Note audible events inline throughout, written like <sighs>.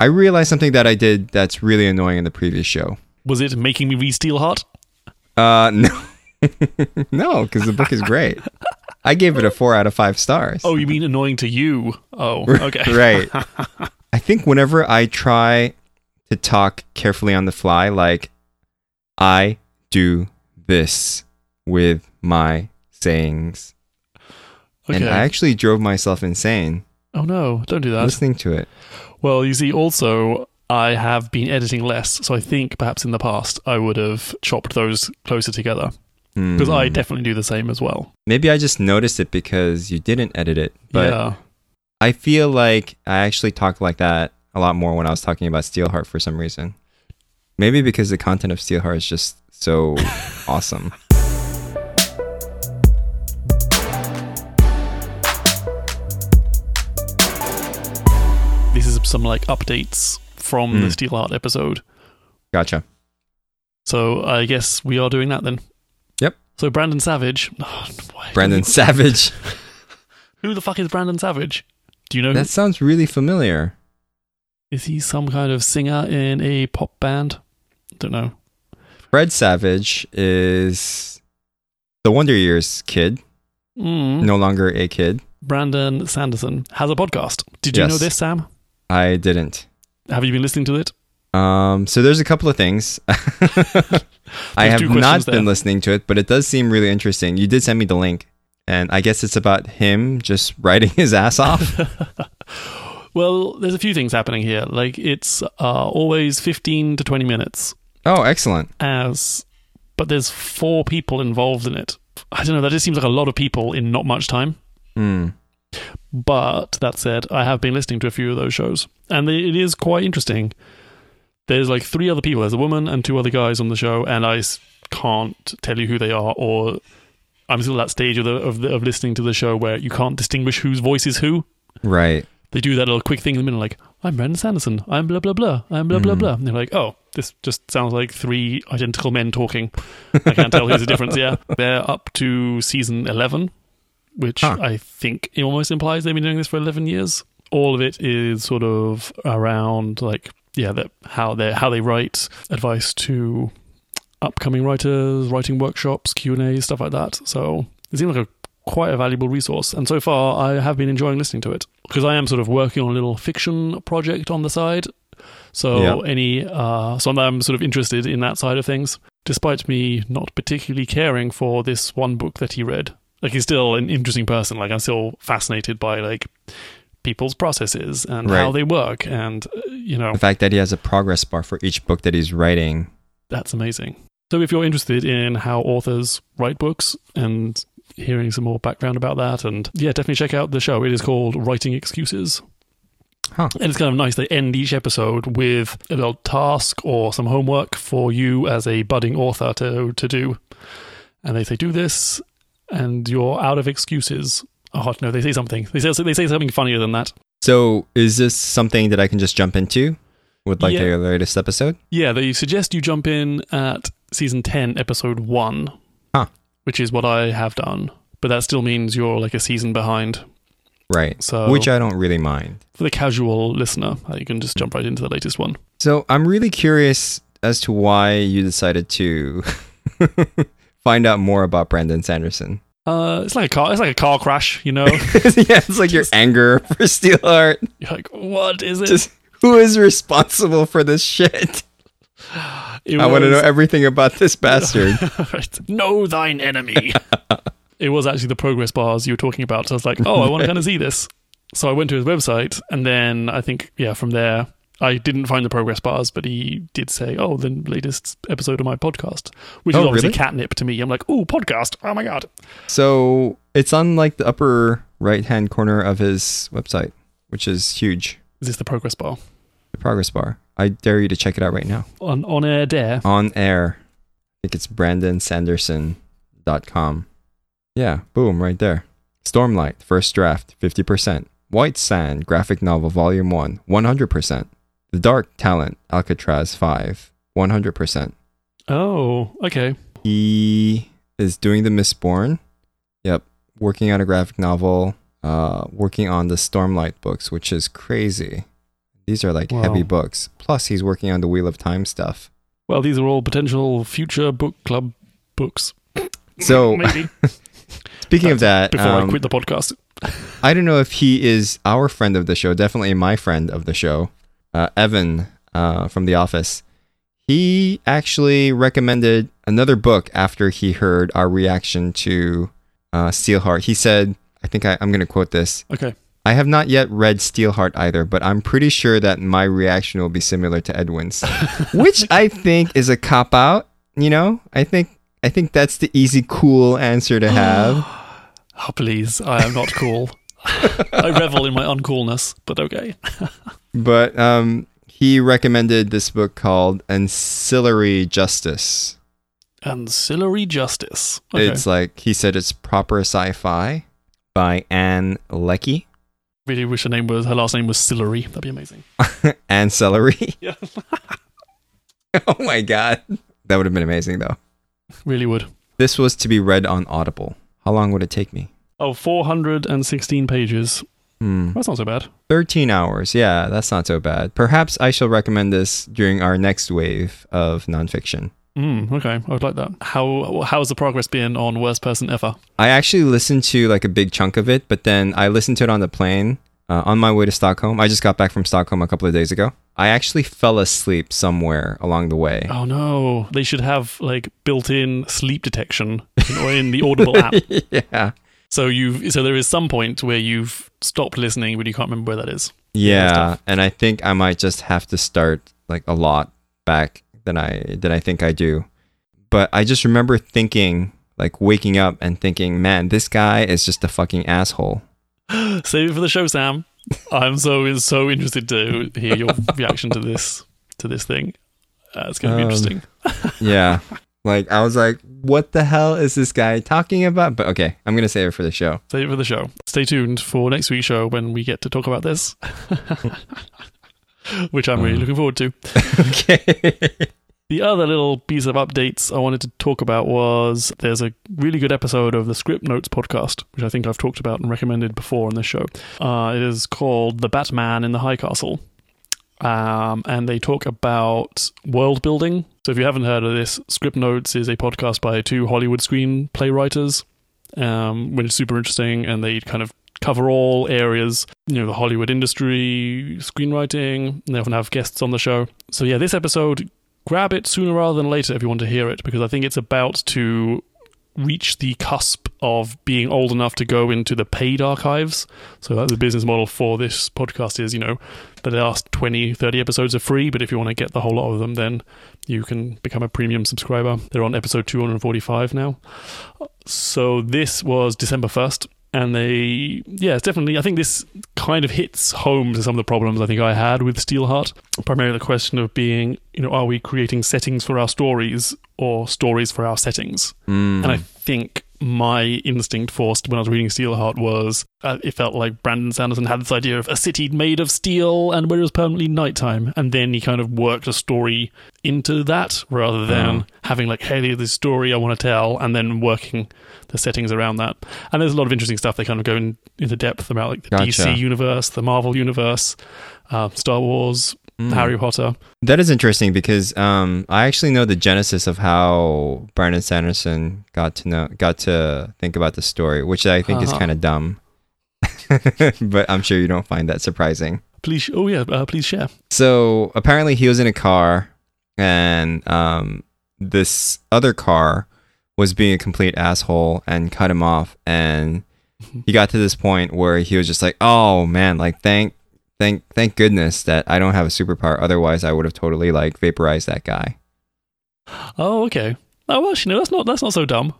I realized something that I did that's really annoying in the previous show. Was it making me read Steelheart? Uh, <laughs> no, no, because the book is great. I gave it a four out of five stars. Oh, you mean annoying to you? Oh, <laughs> okay. right. <laughs> I think whenever I try to talk carefully on the fly, like I do this with my sayings, and Okay. I actually drove myself insane oh no, don't do that. listening to it. Well, you see, also, I have been editing less, so I think perhaps in the past I would have chopped those closer together because I Hmm. definitely do the same as well. maybe I just noticed it because you didn't edit it, but yeah. I feel like I actually talked like that a lot more when I was talking about Steelheart for some reason. Maybe because the content of Steelheart is just so <laughs> awesome. Some like updates from the Steelheart episode. Gotcha. So I guess we are doing that then. Yep. So Brandon Savage. <sighs> Oh, Brandon <laughs> Savage. Who the fuck is Brandon Savage? Do you know? That sounds really familiar. is he some kind of singer in a pop band? Don't know. Fred Savage is the Wonder Years kid, Mm. no longer a kid. Brandon Sanderson has a podcast. Did you Yes. know this, Sam? I didn't. Have you been listening to it? Um, so there's a couple of things. <laughs> I have not questions been listening to it, but it does seem really interesting. You did send me the link, and I guess it's about him just <laughs> writing his ass off. <laughs> Well, there's a few things happening here. Like it's uh, always 15 to 20 minutes oh, excellent. as but there's four people involved in it. I don't know, that just seems like a lot of people in not much time. Hmm. But that said, I have been listening to a few of those shows, and it is quite interesting. There's like three other people. There's a woman and two other guys on the show, and I can't tell you who they are, or I'm still at that stage of the, of the, of listening to the show where you can't distinguish whose voice is who. Right. They do that little quick thing in the middle, like I'm Brandon Sanderson, I'm blah blah blah, I'm blah blah Mhm. blah. And they're like, oh, this just sounds like three identical men talking. I can't tell who's the difference. <laughs> Yeah, they're up to season eleven, which Huh. I think it almost implies they've been doing this for eleven years. All of it is sort of around like yeah, that how they how they write, advice to upcoming writers, writing workshops, Q and A, stuff like that. So it seems like a quite a valuable resource. And so far, I have been enjoying listening to it because I am sort of working on a little fiction project on the side. So Yeah. any uh, so I'm sort of interested in that side of things, despite me not particularly caring for this one book that he read. Like he's still an interesting person. Like I'm still fascinated by like people's processes and how they work, and uh, you know The fact that he has a progress bar for each book that he's writing. that's amazing. So if you're interested in how authors write books and hearing some more background about that, and yeah, definitely check out the show. It is called Writing Excuses. Huh. And it's kind of nice. They end each episode with a little task or some homework for you as a budding author to to do. And they say, "Do this," and you're out of excuses. Oh no, they say something. They say they say something funnier than that. So is this something that I can just jump into with like Yeah. the latest episode? Yeah, they suggest you jump in at season 10, episode 1. Huh. Which is what I have done. But that still means you're like a season behind. Right. So Which I don't really mind. for the casual listener, uh, you can just jump right into the latest one. So I'm really curious as to why you decided to <laughs> find out more about Brandon Sanderson. Uh, it's like a car. It's like a car crash, you know. <laughs> yeah, it's like your anger <laughs> for Steelheart. You're like, what is it? Just who is responsible for this shit? It I want to know everything about this <laughs> bastard. Know thine enemy. it was actually the progress bars you were talking about. So I was like, oh, I want to kind of see this. So I went to his website, and then I think, yeah, from there, I didn't find the progress bars, but he did say, oh, the latest episode of my podcast, which is Oh, obviously really? catnip to me. I'm like, oh, podcast. Oh my God. So it's on like the upper right hand corner of his website, which is huge. Is this the progress bar? The progress bar. I dare you to check it out right now. On, on air dare. On air. I think it's brandonsanderson.com. Yeah, boom, right there. Stormlight, first draft, 50%. White Sand, graphic novel, volume 1, 100%. The Dark Talent, Alcatraz 5, 100%. Oh, okay. He is doing the Mistborn. Yep. Working on a graphic novel. Uh, working on the Stormlight books, which is crazy. These are like Wow. heavy books. Plus, he's working on the Wheel of Time stuff. Well, these are all potential future book club books. So, <laughs> maybe <laughs> speaking of that, before I um, quit the podcast. I don't know if he is our friend of the show, definitely my friend of the show, uh, Evan uh, from The Office. He actually recommended another book after he heard our reaction to uh, Steelheart. He said, I think I, I'm going to quote this Okay. I have not yet read Steelheart either, but I'm pretty sure that my reaction will be similar to Edwin's, <laughs> which I think is a cop out. You know, I think I think that's the easy, cool answer to have. <gasps> Oh, please. I am not cool. <laughs> I revel in my uncoolness, but okay. <laughs> but um, he recommended this book called Ancillary Justice. Ancillary Justice. Okay. It's like he said it's proper sci-fi by Ann Leckie. really wish her name was her last name was Sillery. That'd be amazing. <laughs> Ancillary. Yeah. oh my god, that would have been amazing though. really would. This was to be read on Audible. How long would it take me? Oh, 416 pages. Hmm. That's not so bad. 13 hours. Yeah, that's not so bad. Perhaps I shall recommend this during our next wave of nonfiction. Mm, okay, I would like that. How how's the progress been on Worst Person Ever? I actually listened to like a big chunk of it, but then I listened to it on the plane uh, on my way to Stockholm. I just got back from Stockholm a couple of days ago. I actually fell asleep somewhere along the way. Oh no, they should have like built-in sleep detection in, in the Audible app. <laughs> yeah. So you so there is some point where you've stopped listening, but you can't remember where that is. Yeah, and I think I might just have to start like a lot back than I than I think I do. But I just remember thinking like waking up and thinking, "Man, this guy is just a fucking asshole." <gasps> Save it for the show, Sam. I'm so so interested to hear your <laughs> reaction to this to this thing. Uh, it's going to be Um, interesting. <laughs> Yeah. Like I was like, "What the hell is this guy talking about?" But okay, I'm going to save it for the show. Save it for the show. Stay tuned for next week's show when we get to talk about this, <laughs> which I'm really Uh. looking forward to. <laughs> okay. The other little piece of updates I wanted to talk about was there's a really good episode of the Script Notes podcast, which I think I've talked about and recommended before on this show. Uh, it is called The Batman in the High Castle. Um, and they talk about world building. So if you haven't heard of this, Script Notes is a podcast by two Hollywood screenplay writers, um, which is super interesting. And they kind of cover all areas, you know, the Hollywood industry, screenwriting. They often have guests on the show. So yeah, this episode grab it sooner rather than later if you want to hear it because I think it's about to reach the cusp of being old enough to go into the paid archives. So that's the business model for this podcast is, you know, the last 20, 30 episodes are free, but if you want to get the whole lot of them, then you can become a premium subscriber. They're on episode 245 now. So this was December 1st. And they, yeah, it's definitely. I think this kind of hits home to some of the problems I think I had with Steelheart. Primarily the question of being, you know, are we creating settings for our stories or stories for our settings? Mm. And I think my instinct forced when I was reading Steelheart was uh, it felt like Brandon Sanderson had this idea of a city made of steel and where it was permanently nighttime. And then he kind of worked a story into that rather than Oh. having like, hey, there's this story I want to tell and then working the settings around that. And there's a lot of interesting stuff they kind of go in, into depth about like the Gotcha. DC universe, the Marvel universe, uh, Star Wars, Mm. Harry Potter. That is interesting because um, I actually know the genesis of how Brandon Sanderson got to know got to think about the story, which I think is Uh-huh. kind of dumb. <laughs> but I'm sure you don't find that surprising. Please, oh yeah, uh, please share. So apparently he was in a car, and um, this other car was being a complete asshole and cut him off, and <laughs> he got to this point where he was just like, "Oh man, like thank." Thank, thank goodness that I don't have a superpower. Otherwise, I would have totally like vaporized that guy. Oh, okay. Oh, well, actually, no, that's not that's not so dumb.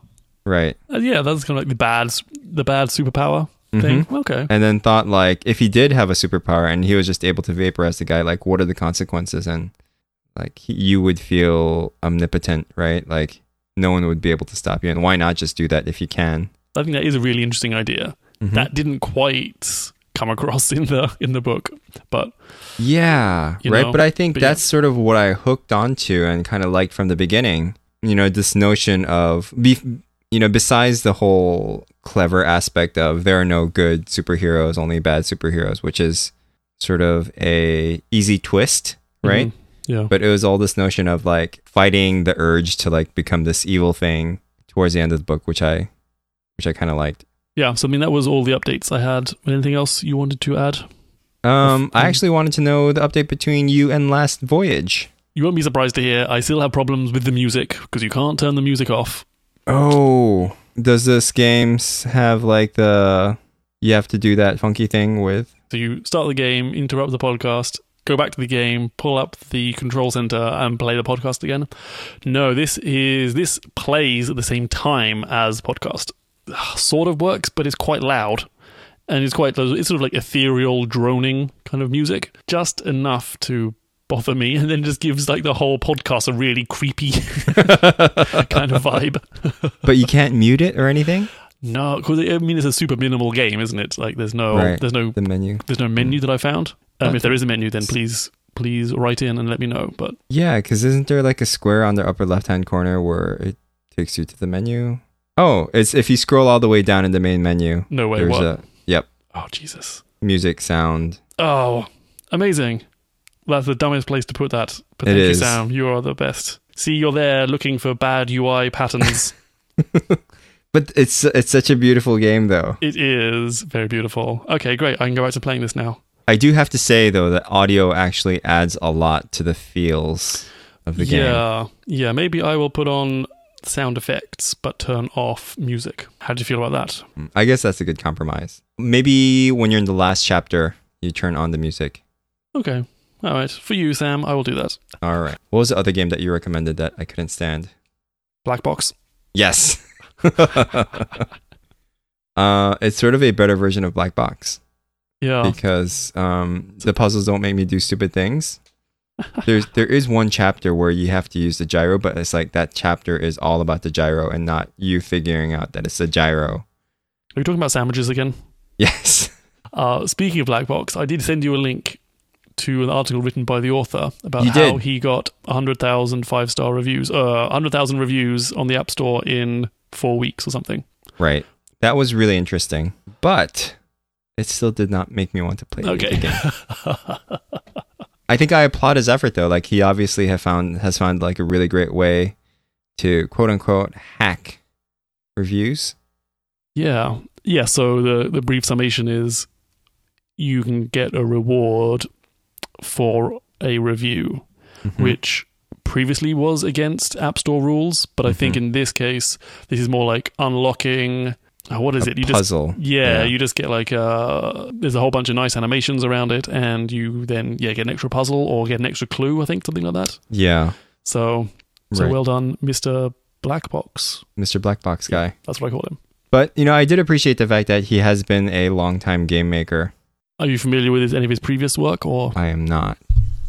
Right. Uh, yeah, that's kind of like the bad the bad superpower Mhm. thing. Okay. and then thought like if he did have a superpower and he was just able to vaporize the guy like what are the consequences and like he, you would feel omnipotent right like no one would be able to stop you and why not just do that if you can I think that is a really interesting idea. Mhm. That didn't quite come across in the in the book, but yeah right know, but i think but yeah. that's sort of what i hooked onto and kind of liked from the beginning you know this notion of be, you know besides the whole clever aspect of there are no good superheroes only bad superheroes which is sort of a easy twist, right? Mhm. Yeah. But it was all this notion of like fighting the urge to like become this evil thing towards the end of the book, which I which I kind of liked. Yeah. So I mean, that was all the updates I had. Anything else you wanted to add? Um, I um, actually wanted to know the update between you and Last Voyage. You won't be surprised to hear I still have problems with the music because you can't turn the music off. Oh, does this game have like the you have to do that funky thing with? So you start the game, interrupt the podcast, go back to the game, pull up the control center, and play the podcast again. No, this is this plays at the same time as podcast. Sort of works, but it's quite loud, and it's quite it's sort of like ethereal droning kind of music, just enough to bother me, and then just gives like the whole podcast a really creepy <laughs> kind of vibe. <laughs> but you can't mute it or anything. No, because I mean it's a super minimal game, isn't it? Like there's no Right. there's no The menu. there's no menu that I found. Um, Okay. if there is a menu, then please please write in and let me know. But Yeah, because isn't there like a square on the upper left hand corner where it takes you to the menu? Oh, it's if you scroll all the way down in the main menu. no way. there's What? a yep oh Jesus. music sound. Oh, amazing. That's the dumbest place to put that. But It thank is. you, Sam. You are the best. See, you're there looking for bad UI patterns. <laughs> <laughs> But it's it's such a beautiful game though. it is very beautiful. Okay, great. I can go back to playing this now. I do have to say though that audio actually adds a lot to the feels of the game. yeah, yeah. Maybe I will put on sound effects but turn off music. How do you feel about that? I guess that's a good compromise. Maybe when you're in the last chapter, you turn on the music. Okay. All right. For you, Sam, I will do that. All right. What was the other game that you recommended that I couldn't stand? Black box. Yes. <laughs> uh, it's sort of a better version of Black Box Yeah. because um, the puzzles don't make me do stupid things. There's there is one chapter where you have to use the gyro, but it's like that chapter is all about the gyro and not you figuring out that it's a gyro. Are we talking about sandwiches again? Yes. <laughs> Uh, speaking of Black Box, I did send you a link to an article written by the author about You how did. he got 100,000 five star reviews, uh, 100,000 reviews on the App Store in four weeks or something. Right. That was really interesting, but it still did not make me want to play the Okay. game. <laughs> I think I applaud his effort though. Like he obviously have found has found like a really great way to quote unquote hack reviews. yeah. Yeah. So the, the brief summation is you can get a reward for a review, Mhm. which previously was against App Store rules. But I think Mhm. in this case, this is more like unlocking. Oh, what is it? You just puzzle. Yeah, Yeah. you just get like uh there's a whole bunch of nice animations around it and you then yeah, get an extra puzzle or get an extra clue, I think, something like that. yeah. So so right. well done, Mr. Black Box. Mr. Black Box guy. That's what I call him. But you know, I did appreciate the fact that he has been a longtime game maker. Are you familiar with his, any of his previous work or I am not.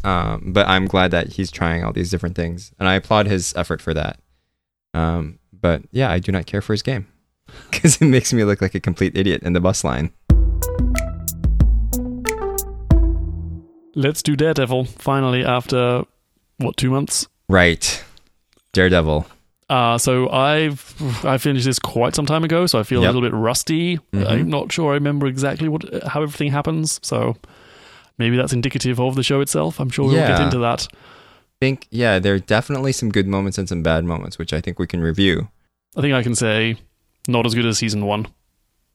Um, but I'm glad that he's trying all these different things, and I applaud his effort for that. Um, but yeah, I do not care for his game <laughs> because it makes me look like a complete idiot in the bus line. Let's do Daredevil finally after what, two months? Right, Daredevil. Uh, so I've I finished this quite some time ago, so I feel Yep. a little bit rusty. Mhm. I'm not sure I remember exactly what how everything happens. So maybe that's indicative of the show itself. I'm sure we'll get into that. I think yeah, there are definitely some good moments and some bad moments, which I think we can review. I think I can say not as good as season one.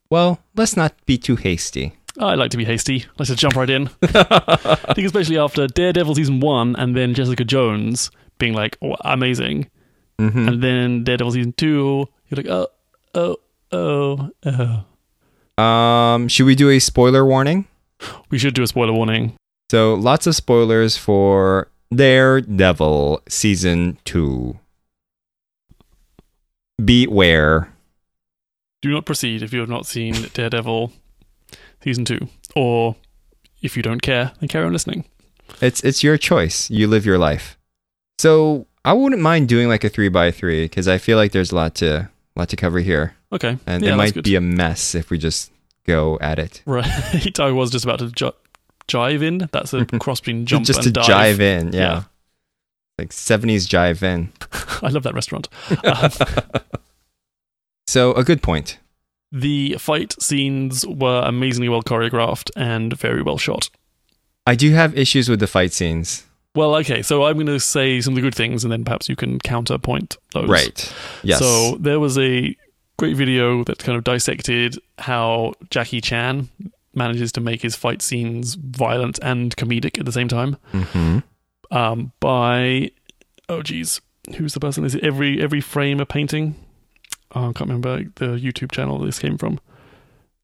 Well, let's not be too hasty. I like to be hasty. Let's just jump right in. <laughs> I think especially after Daredevil season one and then Jessica Jones being like oh, amazing, hmm and then Daredevil season two, you're like oh oh oh oh. Um, should we do a spoiler warning? We should do a spoiler warning. So lots of spoilers for Daredevil season two. Beware. Do not proceed if you have not seen Daredevil season two, or if you don't care, then carry on listening. It's it's your choice. You live your life. So I wouldn't mind doing like a three by three because I feel like there's a lot to lot to cover here, Okay, and yeah, it might good. be a mess if we just go at it. right. <laughs> I was just about to ju- jive in. That's a <laughs> cross between jump just to dive. jive in, yeah. Yeah. Like 70s jive in. <laughs> I love that restaurant. Um, so a good point. The fight scenes were amazingly well choreographed and very well shot. I do have issues with the fight scenes. Well, okay, so I'm going to say some of the good things, and then perhaps you can counterpoint those. Right. Yes. So there was a great video that kind of dissected how Jackie Chan manages to make his fight scenes violent and comedic at the same time. hmm Um, by oh geez, who's the person? Is it every every frame a painting? Oh, I can't remember the YouTube channel this came from.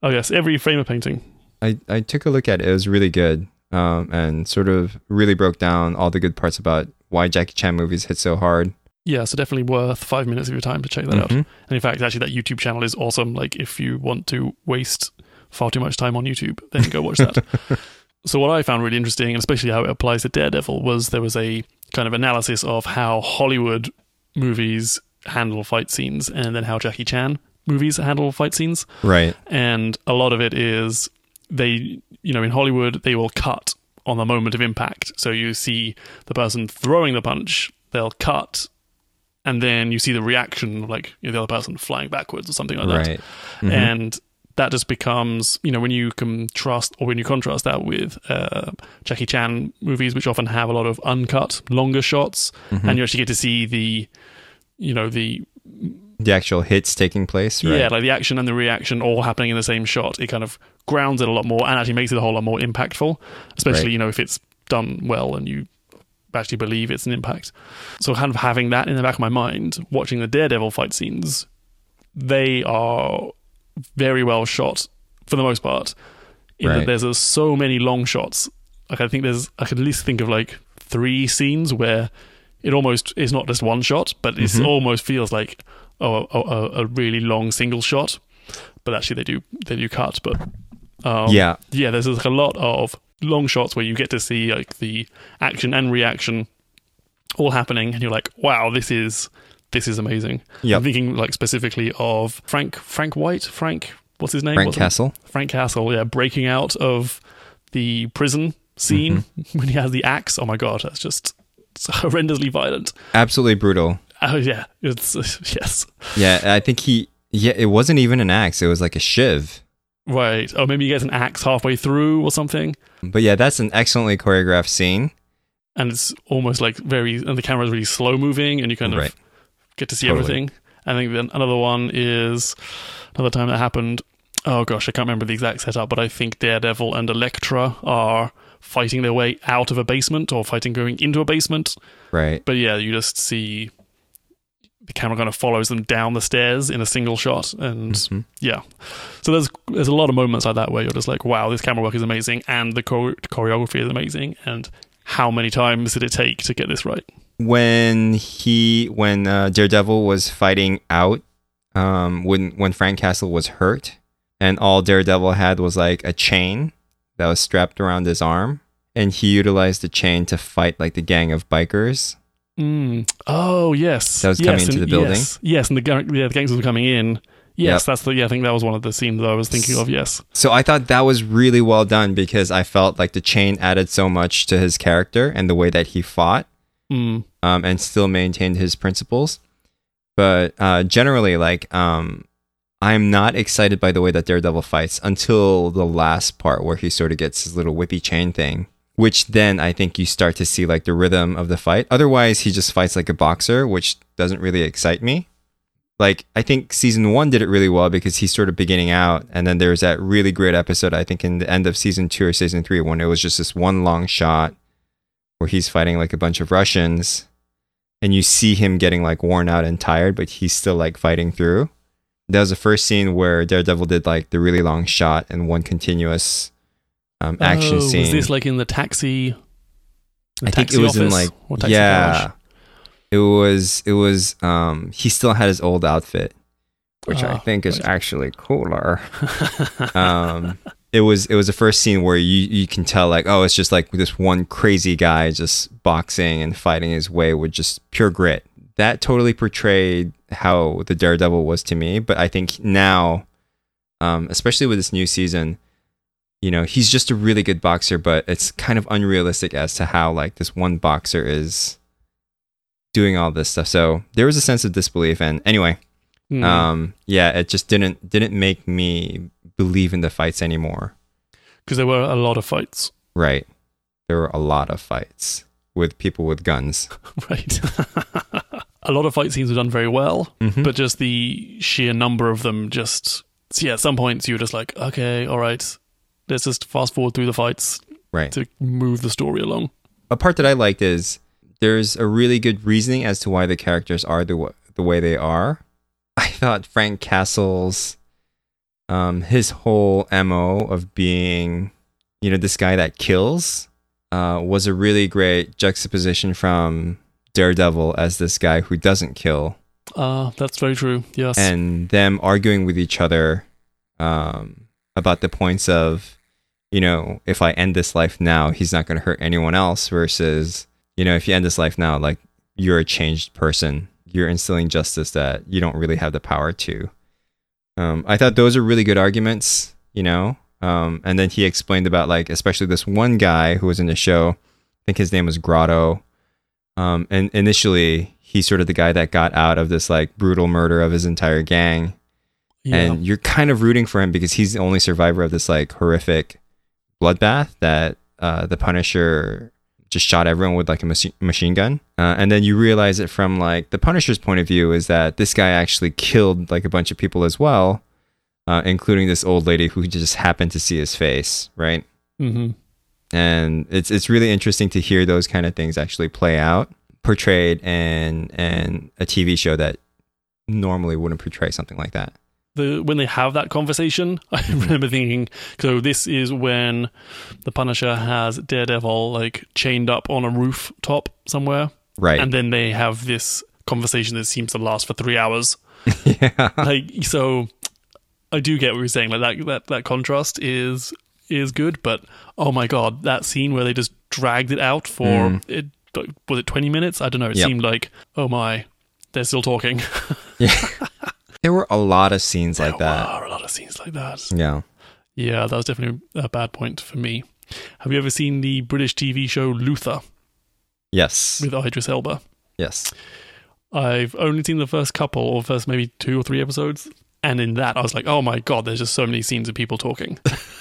Oh yes, every frame of painting. I, I took a look at it. It was really good um, and sort of really broke down all the good parts about why Jackie Chan movies hit so hard. Yeah, so definitely worth five minutes of your time to check that out. Mhm. And in fact, actually, that YouTube channel is awesome. Like, if you want to waste far too much time on YouTube, then go watch that. <laughs> so, what I found really interesting, and especially how it applies to Daredevil, was there was a kind of analysis of how Hollywood movies handle fight scenes and then how Jackie Chan movies handle fight scenes. Right. And a lot of it is they, you know, in Hollywood, they will cut on the moment of impact. So you see the person throwing the punch, they'll cut, and then you see the reaction, like you know, the other person flying backwards or something like that. Right. Mhm. And that just becomes, you know, when you contrast or when you contrast that with uh, Jackie Chan movies, which often have a lot of uncut, longer shots, Mhm. and you actually get to see the, you know, the the actual hits taking place. Right. yeah, like the action and the reaction all happening in the same shot. It kind of grounds it a lot more and actually makes it a whole lot more impactful, especially, Right. you know, if it's done well and you actually believe it's an impact. So, kind of having that in the back of my mind, watching the Daredevil fight scenes, they are very well shot for the most part. In that Right. there's uh, so many long shots. Like, I think there's, I could at least think of like three scenes where it almost is not just one shot, but it Mhm. almost feels like oh, a, a, a really long single shot. But actually, they do they do cut. But um, yeah. yeah, there's like a lot of long shots where you get to see like the action and reaction all happening, and you're like, wow, this is this is amazing. Yep. I'm thinking like specifically of Frank Frank White Frank what's his name Frank What's- Castle. Frank Castle yeah breaking out of the prison scene Mm-hmm. <laughs> when he has the axe. Oh my god, that's just <laughs> horrendously violent. Absolutely brutal. Oh yeah, it's <laughs> yes. Yeah. I think he. Yeah. It wasn't even an axe. It was like a shiv. Right. Oh, maybe he gets an axe halfway through or something, But yeah, that's an excellently choreographed scene. and it's almost like very, and the camera's really slow moving, and you kind of Right. get to see Totally. everything. I think then another one is another time that happened. Oh gosh, I can't remember the exact setup, but I think Daredevil and Elektra are fighting their way out of a basement or fighting going into a basement. Right. But yeah, you just see the camera kind of follows them down the stairs in a single shot, and Mhm. yeah. So there's there's a lot of moments like that where you're just like, wow, this camera work is amazing, and the chore- choreography is amazing, and how many times did it take to get this right? When he, when uh, Daredevil was fighting out, um, when when Frank Castle was hurt, and all Daredevil had was like a chain that was strapped around his arm, and he utilized the chain to fight like the gang of bikers. Mm. Oh yes, That was yes, coming into the building? Yes, yes, and the gang- yeah, the gangsters were coming in. Yes, Yep. that's the yeah. I think that was one of the scenes that I was thinking of. Yes. So I thought that was really well done because I felt like the chain added so much to his character and the way that he fought. Mm. um, and still maintained his principles. But uh, generally, like, um, I'm not excited by the way that Daredevil fights until the last part where he sort of gets his little whippy chain thing, which then I think you start to see like the rhythm of the fight. Otherwise, he just fights like a boxer, which doesn't really excite me. Like, I think season one did it really well because he's sort of beginning out. And then there's that really great episode, I think, in the end of season two or season three, when it was just this one long shot where he's fighting like a bunch of Russians and you see him getting like worn out and tired, but he's still like fighting through. That was the first scene where Daredevil did like the really long shot and one continuous um, action oh, scene. Was this like in the taxi? the I think it was in like taxi yeah, garage? it was it was um he still had his old outfit, which I Oh, think is actually cooler. <laughs> um it was it was the first scene where you you can tell like oh it's just like this one crazy guy just boxing and fighting his way with just pure grit that totally portrayed how the daredevil was to me but i think now um especially with this new season you know he's just a really good boxer but it's kind of unrealistic as to how like this one boxer is doing all this stuff so there was a sense of disbelief and anyway Mm. um yeah it just didn't didn't make me believe in the fights anymore because there were a lot of fights. right there were a lot of fights with people with guns. <laughs> right. <laughs> a lot of fight scenes were done very well, Mhm. but just the sheer number of them just so yeah, at some points you were just like, okay, all right, let's just fast forward through the fights right. to move the story along. a part that I liked is there's a really good reasoning as to why the characters are the wa- the way they are. I thought Frank Castle's um his whole mo of being you know this guy that kills uh was a really great juxtaposition from Daredevil as this guy who doesn't kill Uh, that's very true. Yes. and them arguing with each other um, about the points of, you know, if I end this life now, he's not going to hurt anyone else. Versus, you know, if you end this life now, like you're a changed person, you're instilling justice that you don't really have the power to. Um, I thought those are really good arguments, you know. Um, and then he explained about like, especially this one guy who was in the show. I think his name was Grotto. Um, and initially, he's sort of the guy that got out of this like brutal murder of his entire gang yeah. and you're kind of rooting for him because he's the only survivor of this like horrific bloodbath that uh, the Punisher just shot everyone with like a machi- machine gun. Uh, and then you realize it from like the Punisher's point of view is that this guy actually killed like a bunch of people as well, uh, including this old lady who just happened to see his face, right? hmm and it's it's really interesting to hear those kind of things actually play out portrayed in in a TV show that normally wouldn't portray something like that. the when they have that conversation, <laughs> I mm-hmm. remember thinking, so this is when the Punisher has Daredevil like chained up on a rooftop somewhere, Right. and then they have this conversation that seems to last for three hours. yeah. <laughs> Like, so I do get what you're saying. Like that that that contrast is is good, but oh my god, that scene where they just dragged it out for Mm. it was it 20 minutes? I don't know. It Yep. seemed like oh my, they're still talking. <laughs> yeah. <laughs> there were a lot of scenes like there that. are a lot of scenes like that. Yeah. Yeah, that was definitely a bad point for me. Have you ever seen the British TV show Luther Yes. with Idris Elba? Yes. I've only seen the first couple or first maybe two or three episodes. And in that, I was like, oh my God, there's just so many scenes of people talking.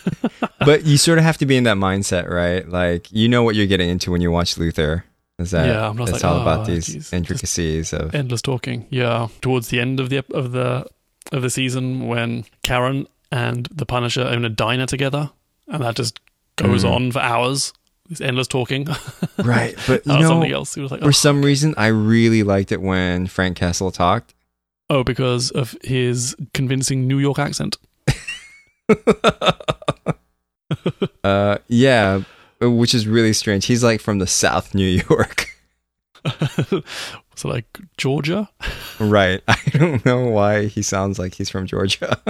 <laughs> but you sort of have to be in that mindset, right? Like you know what you're getting into when you watch Luther. Is that Yeah, I'm like, all "Oh, about these geez, intricacies of Endless talking. Yeah. Towards the end of the of the of the season when Karen and the Punisher own a diner together and that just goes Mm. on for hours. This endless talking. right. But <laughs> you know, something else. Like, for oh. some reason, I really liked it when Frank Castle talked. Oh, because of his convincing New York accent. <laughs> uh, yeah, which is really strange. He's like from the South New York. <laughs> so like Georgia. right. <laughs> I don't know why he sounds like he's from Georgia.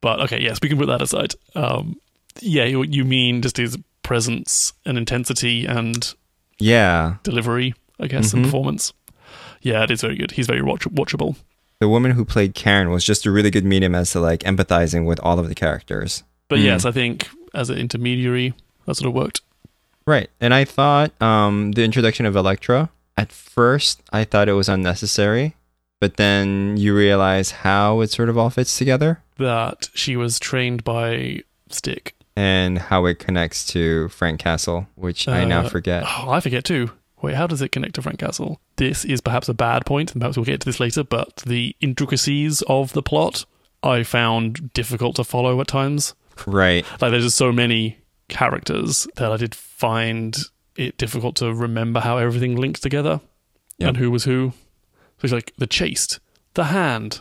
But okay, yes, we can put that aside. Um, yeah, you, you mean just his presence and intensity and yeah. delivery, I guess, and Mhm. performance. Yeah, it is very good. He's very watch- watchable. The woman who played Karen was just a really good medium as to like empathizing with all of the characters. But Mm. yes, I think as an intermediary, that sort of worked. Right. And I thought um, the introduction of Elektra, at first, I thought it was unnecessary, but then you realize how it sort of all fits together That she was trained by Stick. and how it connects to Frank Castle, which I now Uh, forget. Oh, I forget too. Wait, how does it connect to Frank Castle? This is perhaps a bad point, and perhaps we'll get to this later, but the intricacies of the plot I found difficult to follow at times. Right. Like, there's just so many characters that I did find it difficult to remember how everything links together Yep. and who was who. So it's like the chaste, the hand.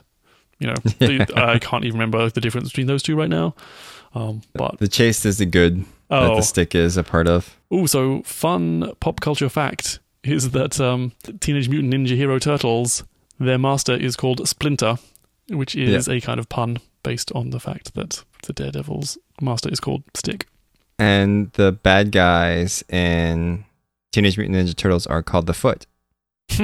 You know, <laughs> the, I can't even remember the difference between those two right now. Um, but The Chaste is the good that oh, the stick is a part of. Oh, so fun pop culture fact is that um, Teenage Mutant Ninja Hero Turtles, their master is called Splinter, which is a kind of pun based on the fact that the Daredevil's master is called Stick. And the bad guys in Teenage Mutant Ninja Turtles are called the Foot. <laughs>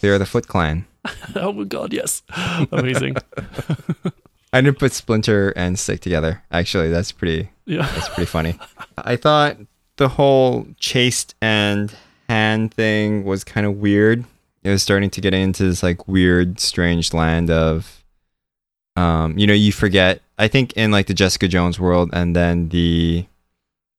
They are the Foot Clan. oh my god, yes. Amazing. <laughs> I didn't put Splinter and Stick together. Actually, that's pretty yeah. That's pretty funny. I thought the whole Chaste and hand thing was kind of weird. It was starting to get into this like weird, strange land of, um, you know, you forget. I think in like the Jessica Jones world and then the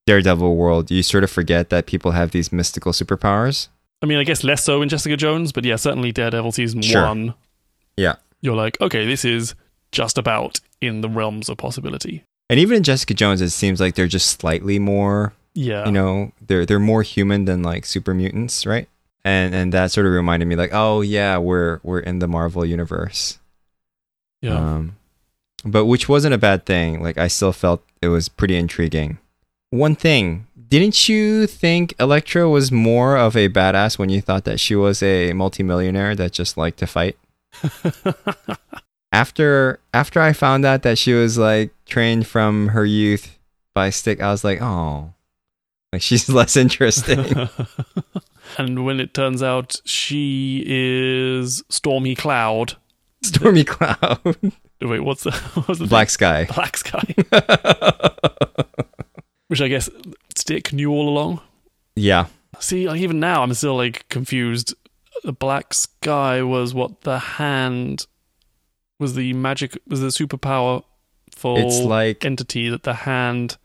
Daredevil world, you sort of forget that people have these mystical superpowers. I mean, I guess less so in Jessica Jones, but yeah, certainly Daredevil season Sure. one. Yeah. You're like, okay, this is just about in the realms of possibility. And even in Jessica Jones, it seems like they're just slightly more, Yeah. you know, they're they're more human than like super mutants, right? And and that sort of reminded me like, oh yeah, we're we're in the Marvel universe. yeah. Um, but which wasn't a bad thing. Like I still felt it was pretty intriguing. One thing, didn't you think Elektra was more of a badass when you thought that she was a multimillionaire that just liked to fight? <laughs> After after I found out that she was like trained from her youth by Stick, I was like, oh, like <laughs> she's less interesting. <laughs> and when it turns out she is Stormy Cloud. Stormy Cloud, <laughs> Wait, what's the what's the Black Sky. Black Sky? Which I guess Stick knew all along. yeah, See, like even now, I'm still like confused. The Black Sky was what the hand was the magic was the superpower for it's like entity that the hand.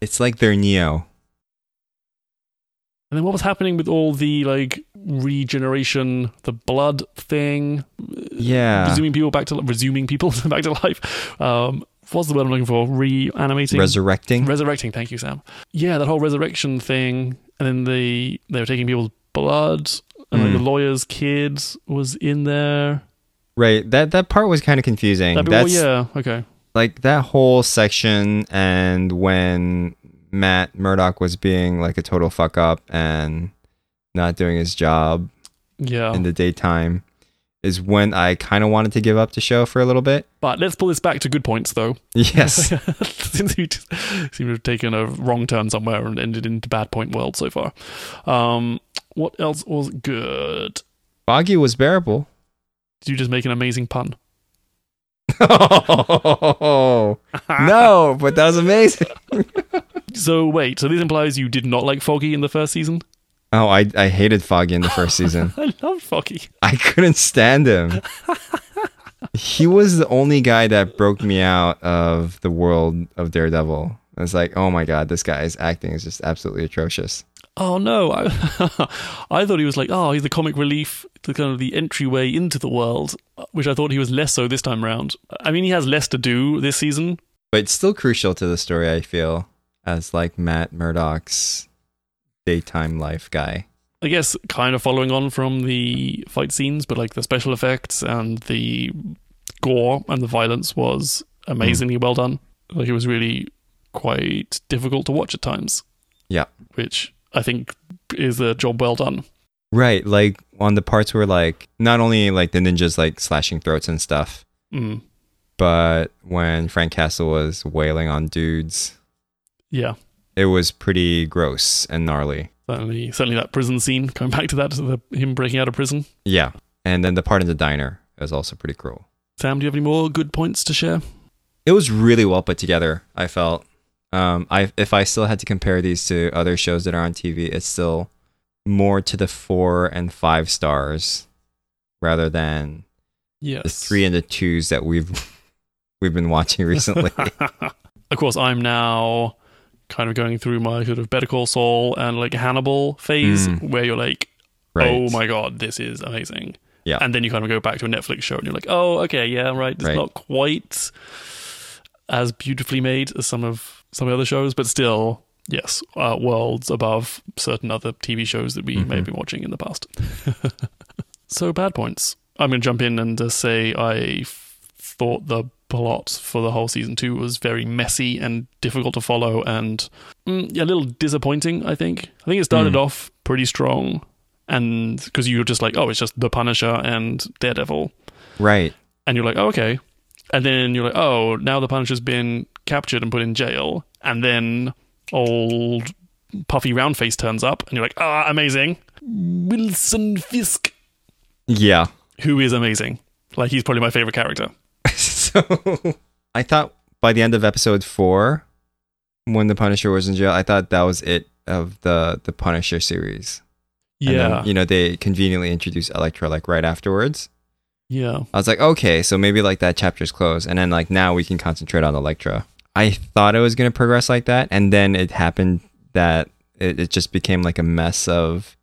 it's like they're Neo. And then what was happening with all the like regeneration, the blood thing, Yeah, resuming people back to resuming people <laughs> back to life. Um, what's the word I'm looking for? Reanimating, resurrecting. resurrecting. Thank you, Sam. Yeah, that whole resurrection thing, and then they they were taking people's blood, and like Mm. the lawyer's kid was in there. Right. That that part was kind of confusing. Be- well, That's yeah, okay. like that whole section and when Matt Murdock was being like a total fuck up and not doing his job Yeah. in the daytime is when I kind of wanted to give up the show for a little bit. but let's pull this back to good points, though. Yes. <laughs> Since just seem to have taken a wrong turn somewhere and ended into bad point world so far. Um, what else was good? Foggy was bearable. Did you just make an amazing pun? <laughs> no, but that was amazing. <laughs> So wait, so this implies you did not like Foggy in the first season? Oh, I, I hated Foggy in the first season. <laughs> I love Foggy. I couldn't stand him. he was the only guy that broke me out of the world of Daredevil. I was like, oh my god, this guy's acting is just absolutely atrocious. Oh no, I, <laughs> I thought he was like, oh, he's the comic relief, the kind of the entryway into the world, uh, which I thought he was less so this time round. I mean, he has less to do this season. But it's still crucial to the story, I feel, as like Matt Murdock's daytime life guy. I guess kind of following on from the fight scenes, but like the special effects and the gore and the violence was amazingly mm. well done. Like it was really quite difficult to watch at times. Yeah. Which I think is a job well done. Right, like on the parts where like not only like the ninjas like slashing throats and stuff, Mm. but when Frank Castle was wailing on dudes, Yeah. it was pretty gross and gnarly. Certainly, certainly that prison scene, going back to that, the, him breaking out of prison. Yeah. And then the part in the diner is also pretty cruel. Sam, do you have any more good points to share? It was really well put together, I felt. Um I if I still had to compare these to other shows that are on TV, it's still more to the 4 and 5 stars rather than Yes. the 3 and the 2s that we've <laughs> we've been watching recently. <laughs> <laughs> of course, I'm now kind of going through my sort of Better Call Saul and like Hannibal phase, Mm. where you're like, right. oh my god, this is amazing. Yeah. And then you kind of go back to a Netflix show and you're like, oh, okay, yeah, right. It's Right. not quite as beautifully made as some of some of the other shows, but still, yes, uh, worlds above certain other TV shows that we may have been watching in the past. <laughs> so bad points. I'm going to jump in and uh, say I f- thought the plot for the whole season two was very messy and difficult to follow and mm, yeah, a little disappointing. I think. I think it started Mm. off pretty strong, and because you're just like, oh, it's just the Punisher and Daredevil, Right. and you're like, oh, okay, and then you're like, oh, now the Punisher's been captured and put in jail, and then old puffy roundface turns up, and you're like, ah, amazing, Wilson Fisk, Yeah. who is amazing. Like he's probably my favorite character. <laughs> so I thought by the end of episode four, when the Punisher was in jail, I thought that was it of the the Punisher series. And Yeah, then, you know, they conveniently introduced Elektra like right afterwards. Yeah. I was like, okay, so maybe like that chapter's closed, and then like now we can concentrate on Elektra. I thought it was gonna progress like that, and then it happened that it, it just became like a mess of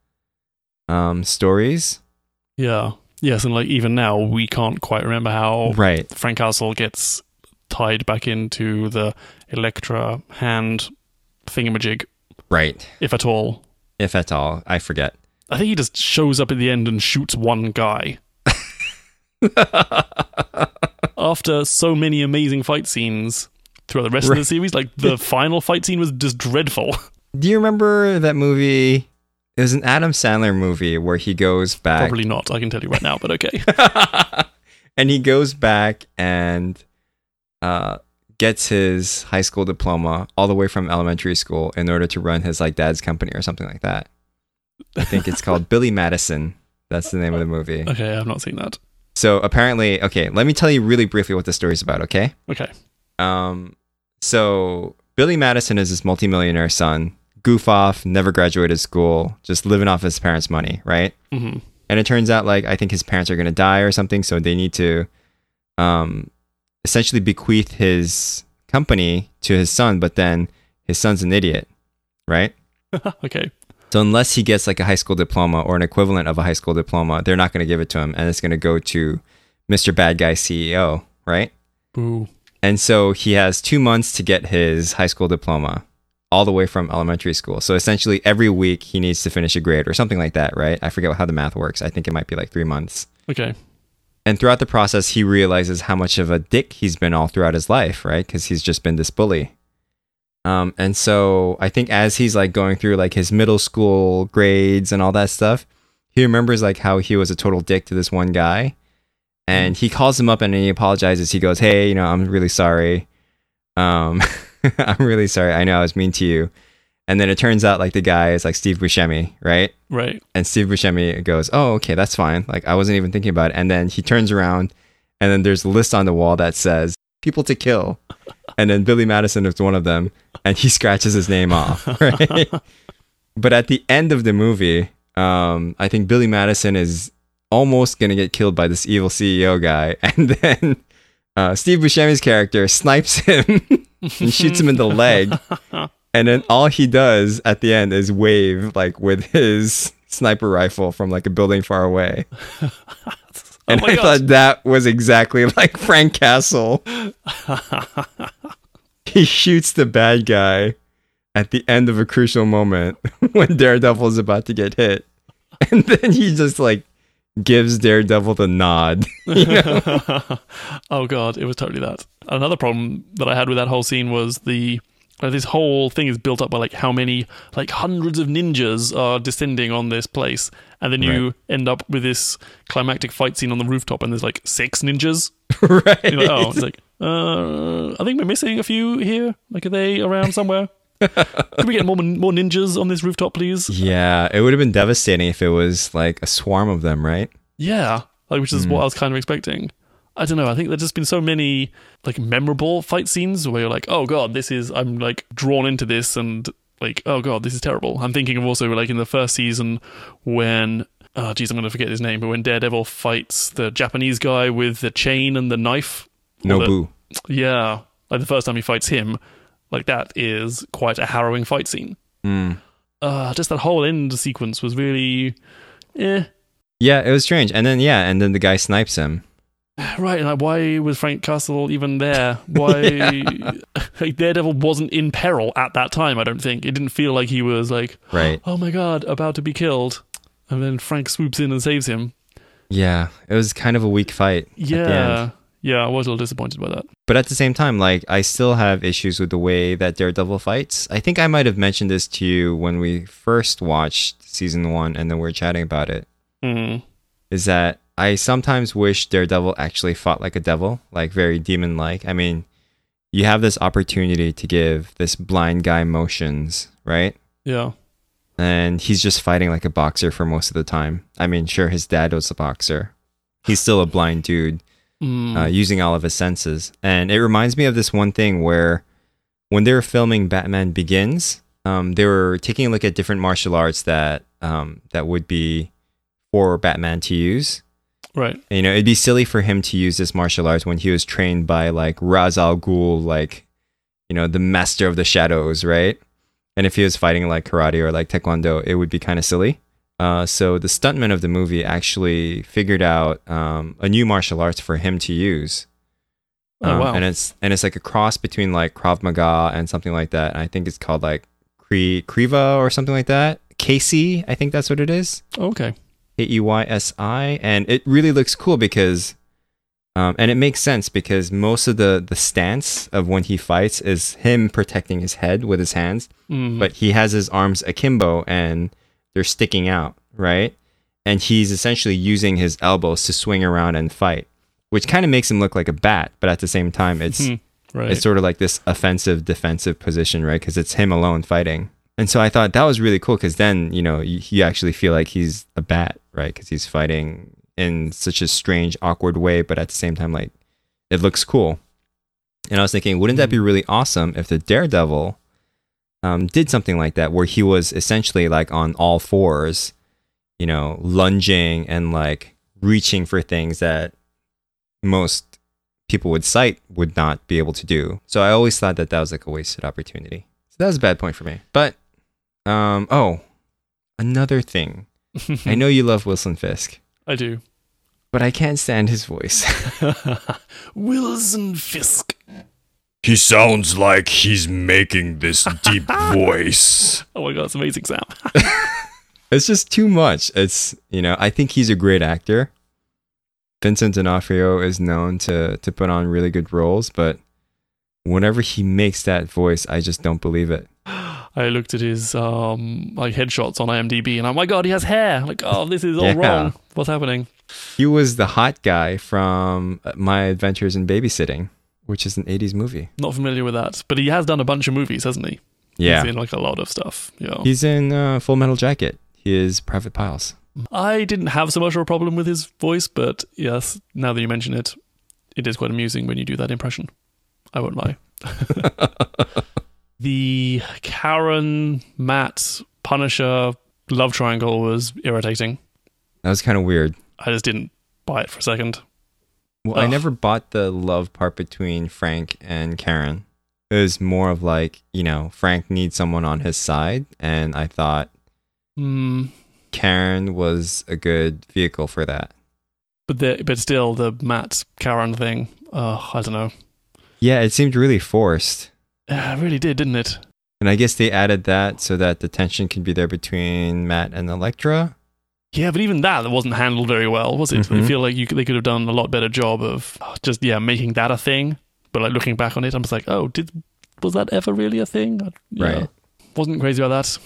um stories. Yeah. Yes, and like even now we can't quite remember how Right. Frank Castle gets tied back into the Elektra hand thingamajig, Right. if at all. If at all, I forget. I think he just shows up at the end and shoots one guy. <laughs> After so many amazing fight scenes throughout the rest of the series, like the final fight scene was just dreadful. <laughs> Do you remember that movie? It was an Adam Sandler movie where he goes back Probably not, I can tell you right now, but okay. <laughs> and he goes back and uh, gets his high school diploma all the way from elementary school in order to run his like dad's company or something like that. I think it's called Billy Madison. That's the name of the movie. Okay, I've not seen that. So apparently, okay, let me tell you really briefly what the story's about, okay? Okay. Um, so Billy Madison is this multimillionaire son, goof off, never graduated school, just living off his parents' money, right? hmm and it turns out like I think his parents are going to die or something, so they need to um essentially bequeath his company to his son, but then his son's an idiot, right? <laughs> okay. So unless he gets like a high school diploma or an equivalent of a high school diploma, they're not going to give it to him and it's going to go to Mr. Bad Guy CEO, right? Boo. And so he has 2 months to get his high school diploma all the way from elementary school. So essentially every week he needs to finish a grade or something like that, right? I forget how the math works. I think it might be like 3 months. Okay. And throughout the process, he realizes how much of a dick he's been all throughout his life, right? Because he's just been this bully. Um, and so I think as he's like going through like his middle school grades and all that stuff, he remembers like how he was a total dick to this one guy. And he calls him up and he apologizes. He goes, Hey, you know, I'm really sorry. Um, <laughs> I'm really sorry. I know I was mean to you. And then it turns out like the guy is like Steve Buscemi, right? Right. And Steve Buscemi goes, "Oh, okay, that's fine." Like I wasn't even thinking about it. And then he turns around, and then there's a list on the wall that says "people to kill," and then Billy Madison is one of them, and he scratches his name off. <laughs> Right. but at the end of the movie, um, I think Billy Madison is almost gonna get killed by this evil CEO guy, <laughs> and then uh, Steve Buscemi's character snipes him <laughs> and shoots him in the leg. And then all he does at the end is wave like with his sniper rifle from like a building far away. And Oh I God. thought that was exactly like Frank Castle. <laughs> he shoots the bad guy at the end of a crucial moment <laughs> when Daredevil is about to get hit. <laughs> And then he just like gives Daredevil the nod. oh god, it was totally that. Another problem that I had with that whole scene was the uh, this whole thing is built up by like how many like hundreds of ninjas are descending on this place, and then you end up with this climactic fight scene on the rooftop, and there's like six ninjas. right. Like, oh, it's like uh, I think we're missing a few here. Like, are they around somewhere? <laughs> Can we get more more ninjas on this rooftop, please? Yeah, it would have been devastating if it was like a swarm of them, right? Yeah, like which is Hmm. what I was kind of expecting. I don't know. I think there's just been so many like memorable fight scenes where you're like, oh god, this is I'm like drawn into this, and like, oh god, this is terrible. I'm thinking of also like in the first season when. Oh, geez, I'm going to forget his name, but when Daredevil fights the Japanese guy with the chain and the knife. Or the- yeah, like the first time he fights him, like that is quite a harrowing fight scene. Mm. Uh, just that whole end sequence was really, eh. Yeah, it was strange. And then yeah, and then the guy snipes him. <sighs> Right, and like, why was Frank Castle even there? <laughs> Why <laughs> like, Daredevil wasn't in peril at that time? I don't think it didn't feel like he was like, Right. oh my god, about to be killed, and then Frank swoops in and saves him. Yeah, it was kind of a weak fight. Yeah, yeah, I was a little disappointed by that. But at the same time, like I still have issues with the way that Daredevil fights. I think I might have mentioned this to you when we first watched season one, and then we are chatting about it. Mm. Is that I sometimes wish Daredevil actually fought like a devil, like very demon-like. I mean, you have this opportunity to give this blind guy motions, right? Yeah, and he's just fighting like a boxer for most of the time. I mean, sure, his dad was a boxer. He's still a blind dude Mm. uh, using all of his senses. And it reminds me of this one thing where when they were filming Batman Begins, um, they were taking a look at different martial arts that um, that would be for Batman to use. right. And, you know, it'd be silly for him to use this martial arts when he was trained by like Ra's al Ghul, like you know, the master of the shadows, right? And if he was fighting like karate or like taekwondo, it would be kind of silly. Uh, so the stuntman of the movie actually figured out um, a new martial arts for him to use. Oh, Um, wow. And it's and it's like a cross between like Krav Maga and something like that. And I think it's called like Kri Kriva or something like that. Keysi, I think that's what it is. okay. K E Y S I, and it really looks cool because, um, and it makes sense because most of the the stance of when he fights is him protecting his head with his hands, Mm. but he has his arms akimbo and they're sticking out, right? And he's essentially using his elbows to swing around and fight, which kind of makes him look like a bat, but at the same time, it's Hmm. right. it's sort of like this offensive defensive position right because it's him alone fighting and so i thought that was really cool because then you know you, you actually feel like he's a bat right because he's fighting in such a strange awkward way but at the same time like it looks cool and i was thinking wouldn't that be really awesome if the daredevil um, did something like that where he was essentially like on all fours you know lunging and like reaching for things that most people with sight would not be able to do. So I always thought that that was like a wasted opportunity. So that was a bad point for me. But um oh, another thing. <laughs> I know you love Wilson Fisk, I do. but I can't stand his voice. <laughs> Wilson Fisk. He sounds like he's making this deep <laughs> voice. Oh my god, it's amazing, Sam. <laughs> it's just too much. It's, you know, I think he's a great actor. Vincent D'Onofrio is known to to put on really good roles, but whenever he makes that voice, I just don't believe it. <gasps> I looked at his um like headshots on IMDb and oh my god, he has hair. Like, oh, this is all Yeah. wrong. What's happening? He was the hot guy from My Adventures in Babysitting, which is an 80s movie. Not familiar with that, but he has done a bunch of movies, hasn't he? Yeah. He's in like a lot of stuff. Yeah. He's in uh, Full Metal Jacket. He is Private Piles. I didn't have so much of a problem with his voice, but yes, now that you mention it, it is quite amusing when you do that impression. I won't lie. <laughs> the Karen, Matt, Punisher love triangle was irritating. That was kind of weird. I just didn't buy it for a second. Well, I never bought the love part between Frank and Karen. It was more of like, you know, Frank needs someone on his side. And I thought Hmm. Karen was a good vehicle for that. But the, but still, the Matt Karen thing. Uh, I don't know. Yeah, it seemed really forced. Yeah, it really did, didn't it? And I guess they added that so that the tension can be there between Matt and Elektra. Yeah, but even that wasn't handled very well, was it? I Mhm. feel like you they could have done a lot better job of just yeah making that a thing. But like looking back on it, I'm just like, oh, did was that ever really a thing? I- yeah. Right. Wasn't crazy about that.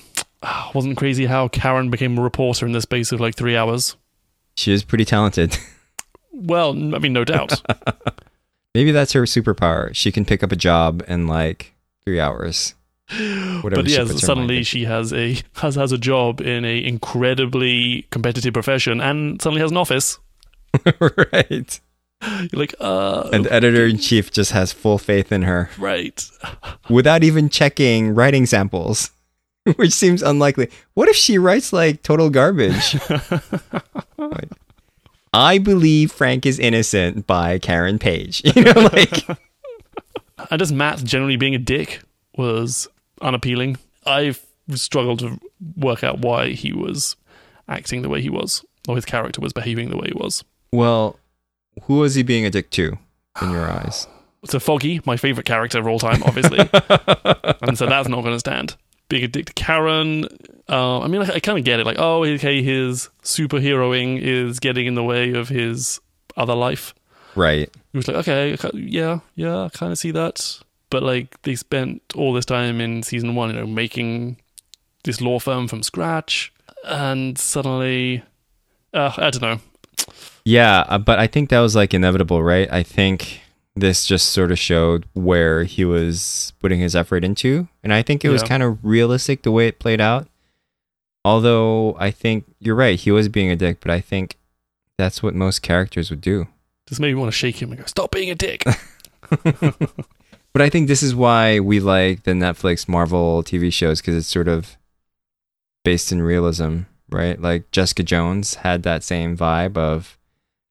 Ah, Wasn't crazy how Karen became a reporter in the space of like three hours. She is pretty talented. <laughs> Well, I mean, no doubt. <laughs> Maybe that's her superpower. She can pick up a job in like three hours. Whatever but yes, suddenly she has a <laughs> has has a job in a incredibly competitive profession, and suddenly has an office. <laughs> right. You're like, uh, And the editor in chief just has full faith in her right. without even checking writing samples, <laughs> which seems unlikely. What if she writes like total garbage? Like, I believe Frank is innocent by Karen Page. You know, like and just Matt generally being a dick was unappealing. I've struggled to work out why he was acting the way he was, or his character was behaving the way he was. well, who was he being a dick to in your <sighs> eyes? So Foggy, my favorite character of all time, obviously, <laughs> and so that's not going to stand. Being a dick to Karen, uh, I mean, I, I kind of get it. Like, oh, okay, his superheroing is getting in the way of his other life. Right. He was like, okay, yeah, yeah, I kind of see that. But like, they spent all this time in season one, you know, making this law firm from scratch, and suddenly, uh, I don't know. Yeah, uh, but I think that was like inevitable, right? I think this just sort of showed where he was putting his effort into, and I think it was Yeah. kind of realistic the way it played out. Although I think you're right, he was being a dick, but I think that's what most characters would do. Just made me want to shake him and go, stop being a dick. <laughs> <laughs> But I think this is why we like the Netflix Marvel TV shows because it's sort of based in realism, right? Like Jessica Jones had that same vibe of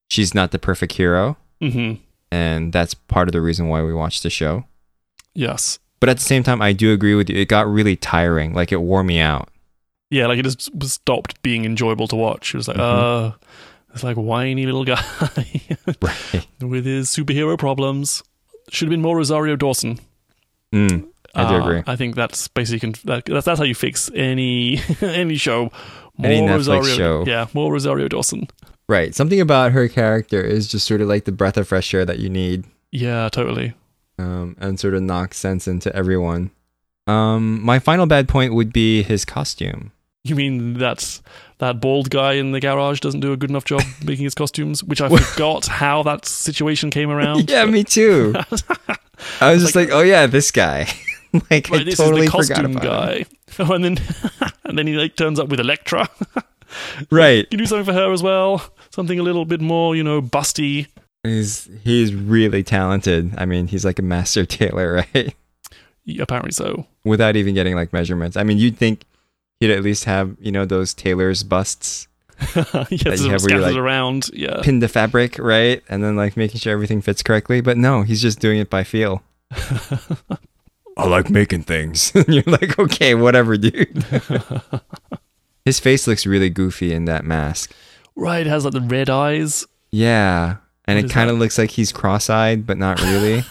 she's not the perfect hero, hmm and that's part of the reason why we watch the show. Yes. But at the same time, I do agree with you. It got really tiring. Like it wore me out. Yeah, like it just stopped being enjoyable to watch. It was like, Mhm. uh, it's like whiny little guy <laughs> Right. with his superhero problems. Should have been more Rosario Dawson. Mm, I do Uh, agree. I think that's basically that, that's that's how you fix any <laughs> any show. More Any Netflix Rosario, show. yeah, more Rosario Dawson. Right. Something about her character is just sort of like the breath of fresh air that you need. Yeah, totally. um, and sort of knock sense into everyone. Um, my final bad point would be his costume. You mean that's that bald guy in the garage doesn't do a good enough job <laughs> making his costumes? Which I forgot how that situation came around. yeah, me too. <laughs> I was just like, oh yeah, this guy. <laughs> like Right, I this totally is the forgot costume guy. Oh, and then and then he like turns up with Elektra. Right. you do something for her as well. Something a little bit more, you know, busty. He's he's really talented. I mean, he's like a master tailor, right? Yeah, Apparently so. Without even getting like measurements. I mean, you'd think he'd at least have you know those tailors busts, <laughs> yeah, you have where you're like- around. Yeah. pin the fabric, right, and then like making sure everything fits correctly. But no, he's just doing it by feel. <laughs> I like making things. <laughs> and you're like, okay, whatever, dude. His face looks really goofy in that mask. right, it has like the red eyes. Yeah. And What it kind of looks like he's cross eyed, but not really.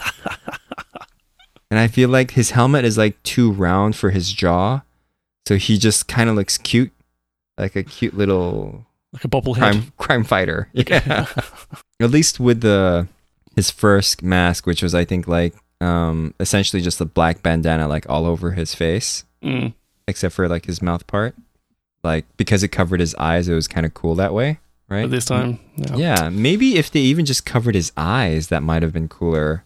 and I feel like his helmet is like too round for his jaw. So he just kind of looks cute. Like a cute little Like a bobblehead. crime crime fighter. <laughs> Yeah. <laughs> At least with the his first mask, which was I think like um essentially just a black bandana like all over his face. Mm. except for like his mouth part. Like because it covered his eyes, it was kind of cool that way, right? But this time, yeah. yeah. Maybe if they even just covered his eyes, that might have been cooler,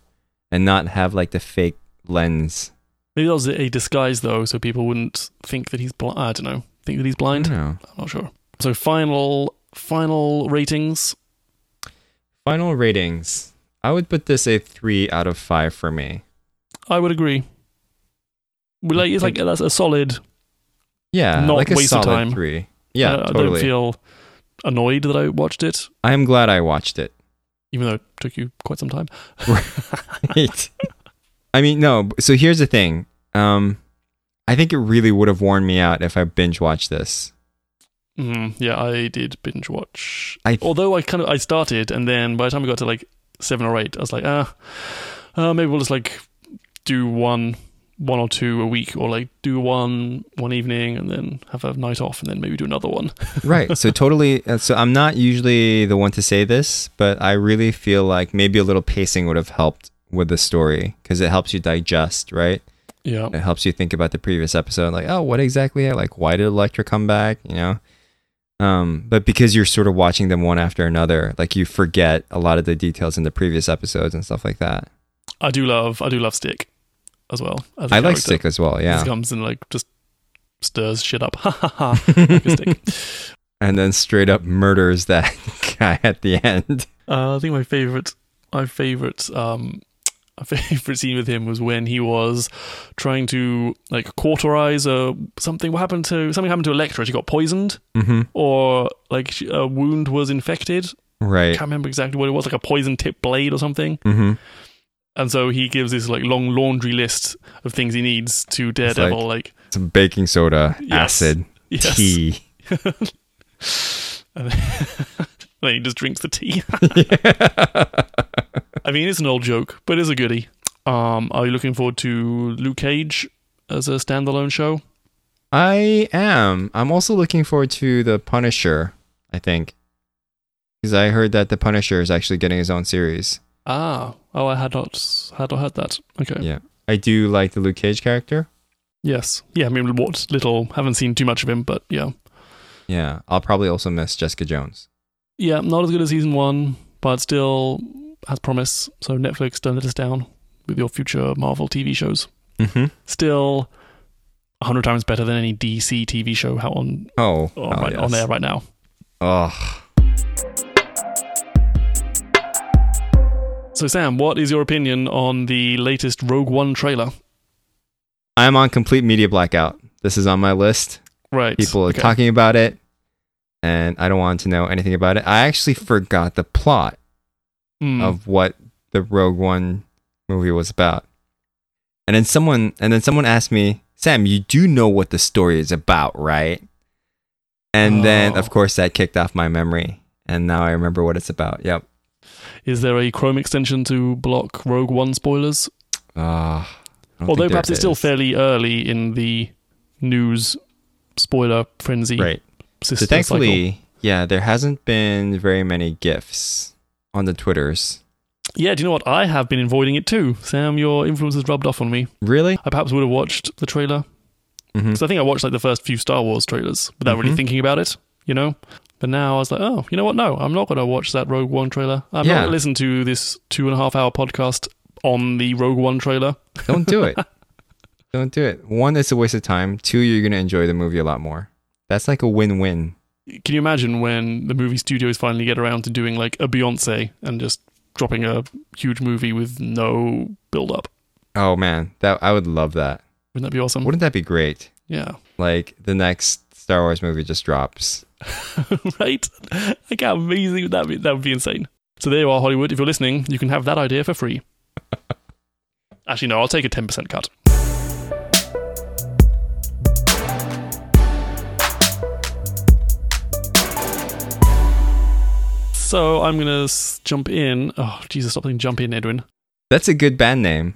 and not have like the fake lens. Maybe that was a disguise though, so people wouldn't think that he's blind. I don't know. Think that he's blind. don't. I'm not sure. So final final ratings. Final ratings. I would put this a three out of five for me. I would agree. We like it's like that's a solid. Yeah, Not like a waste of time. three. Yeah, I, I don't feel annoyed that I watched it, I am glad I watched it. even though it took you quite some time. <laughs> Right. I mean, no. So here's the thing. Um, I think it really would have worn me out if I binge watched this. Mm, yeah, I did binge watch. I- Although I kind of I started, and then by the time we got to like seven or eight, I was like, ah, uh, maybe we'll just like do one, one or two a week, or like do one one evening, and then have a night off, and then maybe do another one. <laughs> right so totally uh, so i'm not usually the one to say this but i really feel like maybe a little pacing would have helped with the story because it helps you digest right Yeah, it helps you think about the previous episode like oh what exactly like why did elektra come back you know um but because you're sort of watching them one after another like you forget a lot of the details in the previous episodes and stuff like that I do love I do love Stick as well. As i like stick as well yeah just comes and like just stirs shit up. <laughs> Ha ha ha. <laughs> Like a stick. and then straight up murders that <laughs> guy at the end Uh, I think my favorite, my favorite, um, my <laughs> favorite scene with him was when he was trying to like cauterize a something. What happened to something happened to Elektra? She got poisoned, hmm or like she, a wound was infected. right I Can't remember exactly what it was, like a poison tip blade or something. hmm And so he gives this like long laundry list of things he needs to Daredevil. like, some baking soda Yes. acid yes, tea <laughs> <laughs> then he just drinks the tea. <laughs> I mean, it's an old joke, but it's a goodie. Um, are you looking forward to Luke Cage as a standalone show? I am. I'm also looking forward to the Punisher. I think because I heard that the Punisher is actually getting his own series. Ah, oh, I had not had not heard that. Okay, Yeah, I do like the Luke Cage character. yes, yeah. I mean, what little haven't seen too much of him, but yeah, Yeah, I'll probably also miss Jessica Jones. Yeah, not as good as season one, but still has promise. So Netflix, don't let us down with your future Marvel TV shows. Mm-hmm. Still, a hundred times better than any DC TV show out on Oh, on, oh, right, on there right now. Oh, So Sam, what is your opinion on the latest Rogue One trailer? I'm on complete media blackout. This is on my list. Right, People are okay. talking about it, and I don't want to know anything about it. I actually forgot the plot Hmm. of what the Rogue One movie was about. And then someone and then someone asked me, Sam, you do know what the story is about, right? And then Oh. of course that kicked off my memory. And now I remember what it's about. Yep. Is there a Chrome extension to block Rogue One spoilers? Ah, I Although perhaps it's still fairly early in the news spoiler frenzy right. So thankfully, yeah, there hasn't been very many gifs on the Twitters. Yeah, do you know what? I have been avoiding it too. Sam, your influence has rubbed off on me. Really? I perhaps would have watched the trailer. Because I think I watched like the first few Star Wars trailers without really Mhm. thinking about it, you know? But now I was like, oh, you know what? No, I'm not going to watch that Rogue One trailer. I'm not going to listen to this two and a half hour podcast on the Rogue One trailer. Don't do it. <laughs> don't do it. One, it's a waste of time. Two, you're gonna enjoy the movie a lot more. That's like a win-win. Can you imagine when the movie studios finally get around to doing like a Beyonce and just dropping a huge movie with no build up? Oh man, that I would love that. Wouldn't that be awesome? Wouldn't that be great? yeah. Like the next Star Wars movie just drops. <laughs> right? Like how amazing would that be? That would be insane. So there you are, Hollywood. If you're listening, you can have that idea for free. <laughs> Actually, no, I'll take a 10% cut. So I'm going to jump in. Oh, Jesus, stop saying jump in, Edwin. That's a good band name.